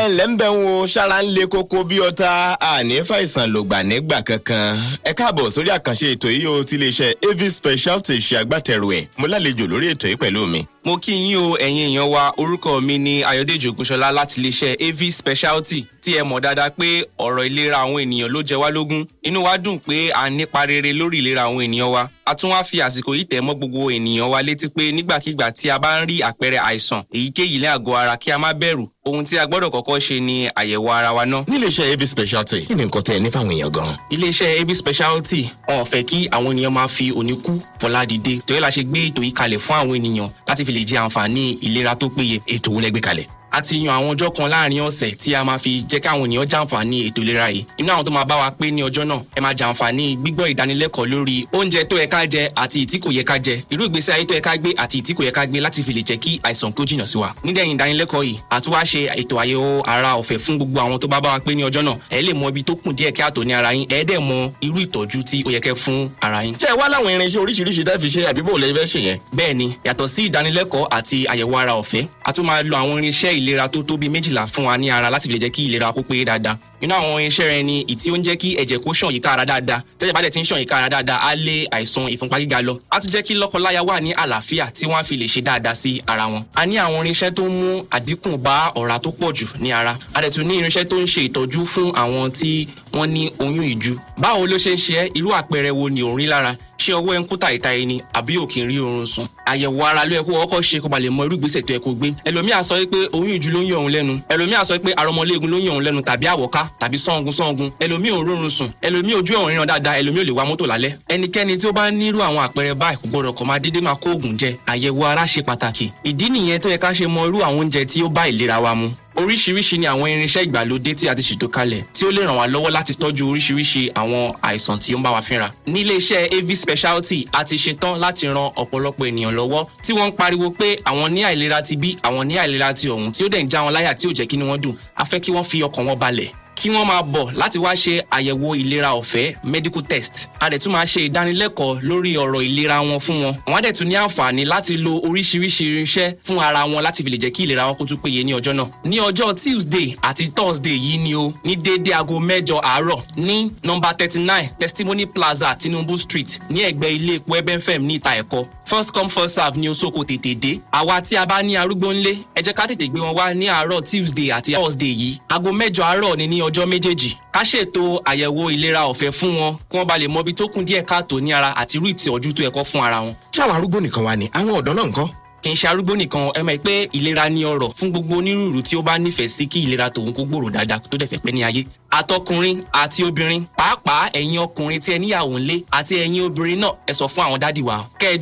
ẹnlẹ́ ń bẹ̀ ń wo ṣára ń le koko bí ọta àní fàìsàn lògbà nígbà kankan ẹ káàbọ̀ sórí àkànṣe ètò yìí o ti lè ṣe av speciality ṣe agbátẹrù ẹ̀ mo lálejò lórí ètò yìí pẹ̀lú mi. Mo kí yín o ẹ̀yin èèyàn wa. Orúkọ mi ni ayọ̀dèjì ògúnṣọlá láti iléeṣẹ́ av speciality tí ẹ mọ̀ dáadáa pé ọ̀rọ̀ ìlera àwọn ènìyàn ló jẹ wá lógún. Inú wa dùn pé ń nípa rere lórí ìlera àwọn ènìyàn wa. A tún wá fi àsìkò yìí tẹ̀ mọ́ gbogbo ènìyàn wa létí pé nígbàkigbà tí a bá ń rí àpẹẹrẹ àìsàn èyíkéyìí lẹ́ àgọ́ ara kí a má bẹ̀rù. Ohun tí a gbọ́dọ̀ kọ́kọ́ ṣe ni àyẹ̀wò ara wa náà. níléeṣẹ́ av speciality kí ni nǹkan tẹ́ ẹ ní fáwọn èèyàn gan. iléeṣẹ́ av speciality wọn ò fẹ́ kí àwọn ènìyàn máa fi òní kú fọlá dìde torí la ṣe gbé ètò yìí kalẹ̀ fún àwọn ènìyàn láti fi lè jẹ àǹfààní ìlera tó péye. ètò wo lẹ a ti yan àwọn ọjọ́ kan láàárín ọ̀sẹ̀ tí a máa fi jẹ́ káwọn ènìyàn jàǹfààní ètò ìlera yìí. Inú àwọn tó máa bá wa pé ní ọjọ́ náà ẹ máa jàǹfààní gbígbọ́ ìdánilẹ́kọ̀ọ́ lórí oúnjẹ tó yẹ ká jẹ àti ìtí kò yẹ ká jẹ. Irú ìgbésí ayé tó yẹ ká gbé àti ìtí kò yẹ ká gbé láti fi lè jẹ́ kí àìsàn kó jìnnà sí wa. Nídẹ̀yìn ìdánilẹ́kọ̀ọ́ yìí ṣe ètò àyẹ̀wò ara ọ̀fẹ́ fún gbogbo àwọn tó bá bá wa pé ní ọjọ́ náà. Ẹ lè mọ ibi tó kùn díẹ̀ kí àtò ní ara yín. Ẹ dẹ̀ mọ irú ìtọ́jú tí ó yẹ kẹ́ fún ara yín. ṣé ẹ wá láwọn irinṣẹ́ oríṣiríṣi tẹ́ fi ṣe àbí bò lè fẹ́ ṣe yẹn. bẹ́ẹ̀ni yàtọ̀ sí ìdánilẹ́kọ̀ọ́ àti àyẹ̀wò ara ọ̀fẹ́ a tún máa lo àwọn irinṣẹ́ ìlera tó tó bíi méjìlá fún wa ní ara láti lè jẹ́ kí ìlera kó pé dáadáa. Inú àwọn irinṣẹ́ rẹ ni ìtí ó ń jẹ́ kí ẹ̀jẹ̀ kó ṣàn yíká ara dáadáa. Tẹ́jẹ̀ bá dẹ̀ ti ń ṣàn yíká ara dáadáa á lé àìsàn ìfúnpá gíga lọ. Á tún jẹ́ kí lọ́kọláya wà ní àlàáfíà tí wọ́n á fi lè ṣe dáadáa sí ara wọn. a ní àwọn irinṣẹ́ tó ń mú àdínkù bá ọ̀rá tó pọ̀ jù ní ara. A dẹ̀ tún ní irinṣẹ́ tó ń ṣe ìtọ́jú fún àwọn tí wọ́n ní oyún ìju. báwo ló ṣe ń ṣe irú àpẹẹrẹ wo ni òun rí lára ṣé ọwọ́ ẹ ń kú tàìta ẹni àbí ò kì rí oorun sùn. àyẹ̀wò ara ló yẹ kó ọkọ̀ ṣe kó ba lè mọ irú ìgbésẹ̀ tó yẹ kó gbé. ẹlòmíà sọ pé oyún ìju ló ń yọ òun lẹ́nu. Ẹlòmíà sọ pé arọmọléegun ló ń yọ òun lẹ́nu tàbí àwọ̀ká tàbí sọ́ngun sọ́ngun. Ẹlòmíì ò rórun sùn. Ẹlòmíì ojú ọ̀run ríran dáadáa. Ẹlòmíì ò lè wa mọ́tò lálẹ́. ẹnikẹ́ni tí ó bá nírú irú oríṣiríṣi ni àwọn irinṣẹ́ ìgbàlódé tí a ti ṣètò kalẹ̀ tí ó lè ràn wá lọ́wọ́ láti tọ́jú oríṣiríṣi àwọn àìsàn tí ó ń bá wa fínra. nílé iṣẹ́ av speciality a ti ṣetán láti ran ọ̀pọ̀lọpọ̀ ènìyàn lọ́wọ́ tí wọ́n ń pariwo pé àwọn ní àìlera ti bí àwọn ní àìlera ti ọ̀hún tí ó dẹ̀ ń já wọn láyà tí ò jẹ́ kí ni wọ́n dùn a kí wọ́n fi ọkàn wọn balẹ̀ kí wọ́n máa bọ̀ láti wá ṣe àyẹ̀wò ìlera ọ̀fẹ́ medical test. A dẹ̀ tún máa ṣe ìdánilẹ́kọ̀ọ́ lórí ọ̀rọ̀ ìlera wọn fún wọn. Wọ́n á dẹ̀ tún ní àǹfààní láti lo oríṣiríṣi irinṣẹ́ fún ara wọn láti fi lè jẹ́ kí ìlera wọn kó tún péye ní ọjọ́ náà. Ní ọjọ́ tuesday àti thursday yìí ni o ní déédé aago mẹ́jọ àárọ̀ ní nọmba thirty nine testimony plaza tinubu street ní ẹ̀gbẹ́ ilé epo ebenfem ní ìta ẹ̀kọ́ first come first serve ní osoko tètè dé. Àwa tí a bá ní arúgbó ńlé ẹ jẹ́ ká tètè gbé wọn wá ní àárọ̀ tuesday àti thursday yìí. Aago mẹ́jọ àárọ̀ ni ní ọjọ́ méjèèjì. Ká ṣètò àyẹ̀wò ìlera ọ̀fẹ́ fún wọn kí wọ́n bá lè mọ ibi tó kún díẹ̀ káàtó ní ara àti irú ìtọ́jú tó ẹ̀kọ́ fún ara wọn. ṣé àwọn arúgbó nìkan wà ní? Àwọn ọ̀dọ́ náà ńkọ́ kì í ṣe arúgbó nìkan ẹ mọ̀ pé ìlera ní ọrọ̀ fún gbogbo onírúurú tí ó bá nífẹ̀ẹ́ sí kí ìlera tòun kó gbòòrò dáadáa tó dẹ̀ fẹ́ pẹ́ ní ayé. àtọkùnrin àti obìnrin pàápàá ẹ̀yin ọkùnrin tí ẹ níyàwó ńlé àti ẹ̀yin obìnrin náà ẹ sọ fún àwọn dádì wa. Kẹjọ